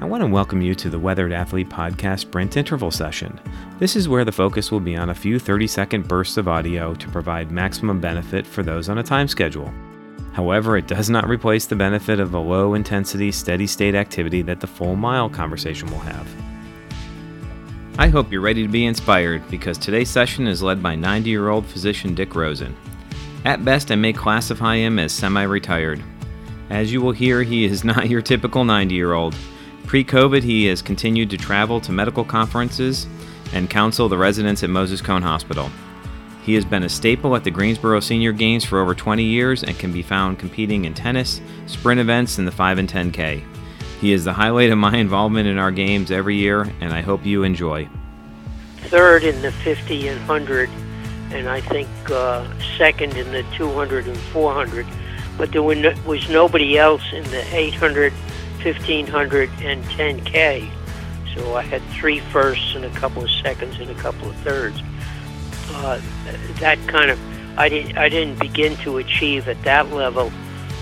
I want to welcome you to the Weathered Athlete Podcast Sprint Interval Session. This is where the focus will be on a few 30 second bursts of audio to provide maximum benefit for those on a time schedule. However, it does not replace the benefit of a low intensity, steady state activity that the full mile conversation will have. I hope you're ready to be inspired because today's session is led by 90 year old physician Dick Rosen. At best, I may classify him as semi retired. As you will hear, he is not your typical 90 year old. Pre COVID, he has continued to travel to medical conferences and counsel the residents at Moses Cone Hospital. He has been a staple at the Greensboro Senior Games for over 20 years and can be found competing in tennis, sprint events, and the 5 and 10K. He is the highlight of my involvement in our games every year, and I hope you enjoy. Third in the 50 and 100, and I think uh, second in the 200 and 400. But there was nobody else in the 800 1500 and 10K. So I had three firsts and a couple of seconds and a couple of thirds. Uh, that kind of I didn't I didn't begin to achieve at that level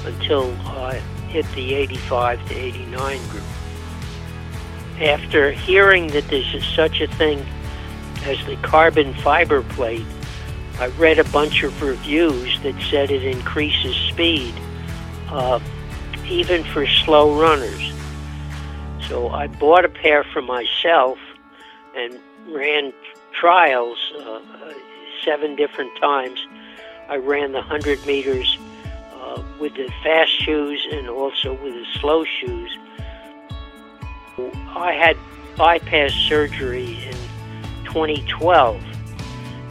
until I hit the 85 to 89 group. After hearing that there's such a thing as the carbon fiber plate, I read a bunch of reviews that said it increases speed. Uh, even for slow runners. So I bought a pair for myself and ran trials uh, seven different times. I ran the 100 meters uh, with the fast shoes and also with the slow shoes. I had bypass surgery in 2012,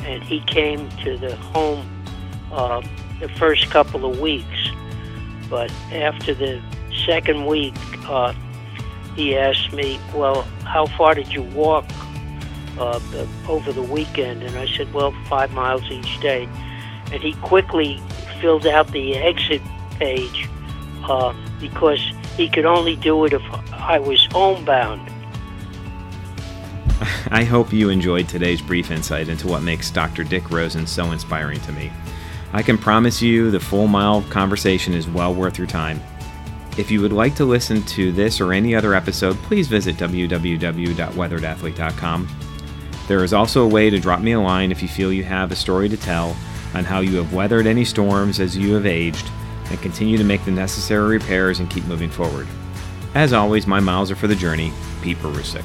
and he came to the home uh, the first couple of weeks but after the second week, uh, he asked me, Well, how far did you walk uh, over the weekend? And I said, Well, five miles each day. And he quickly filled out the exit page uh, because he could only do it if I was homebound. I hope you enjoyed today's brief insight into what makes Dr. Dick Rosen so inspiring to me. I can promise you the full mile conversation is well worth your time. If you would like to listen to this or any other episode, please visit www.weatheredathlete.com. There is also a way to drop me a line if you feel you have a story to tell on how you have weathered any storms as you have aged and continue to make the necessary repairs and keep moving forward. As always, my miles are for the journey. Pete Perusick.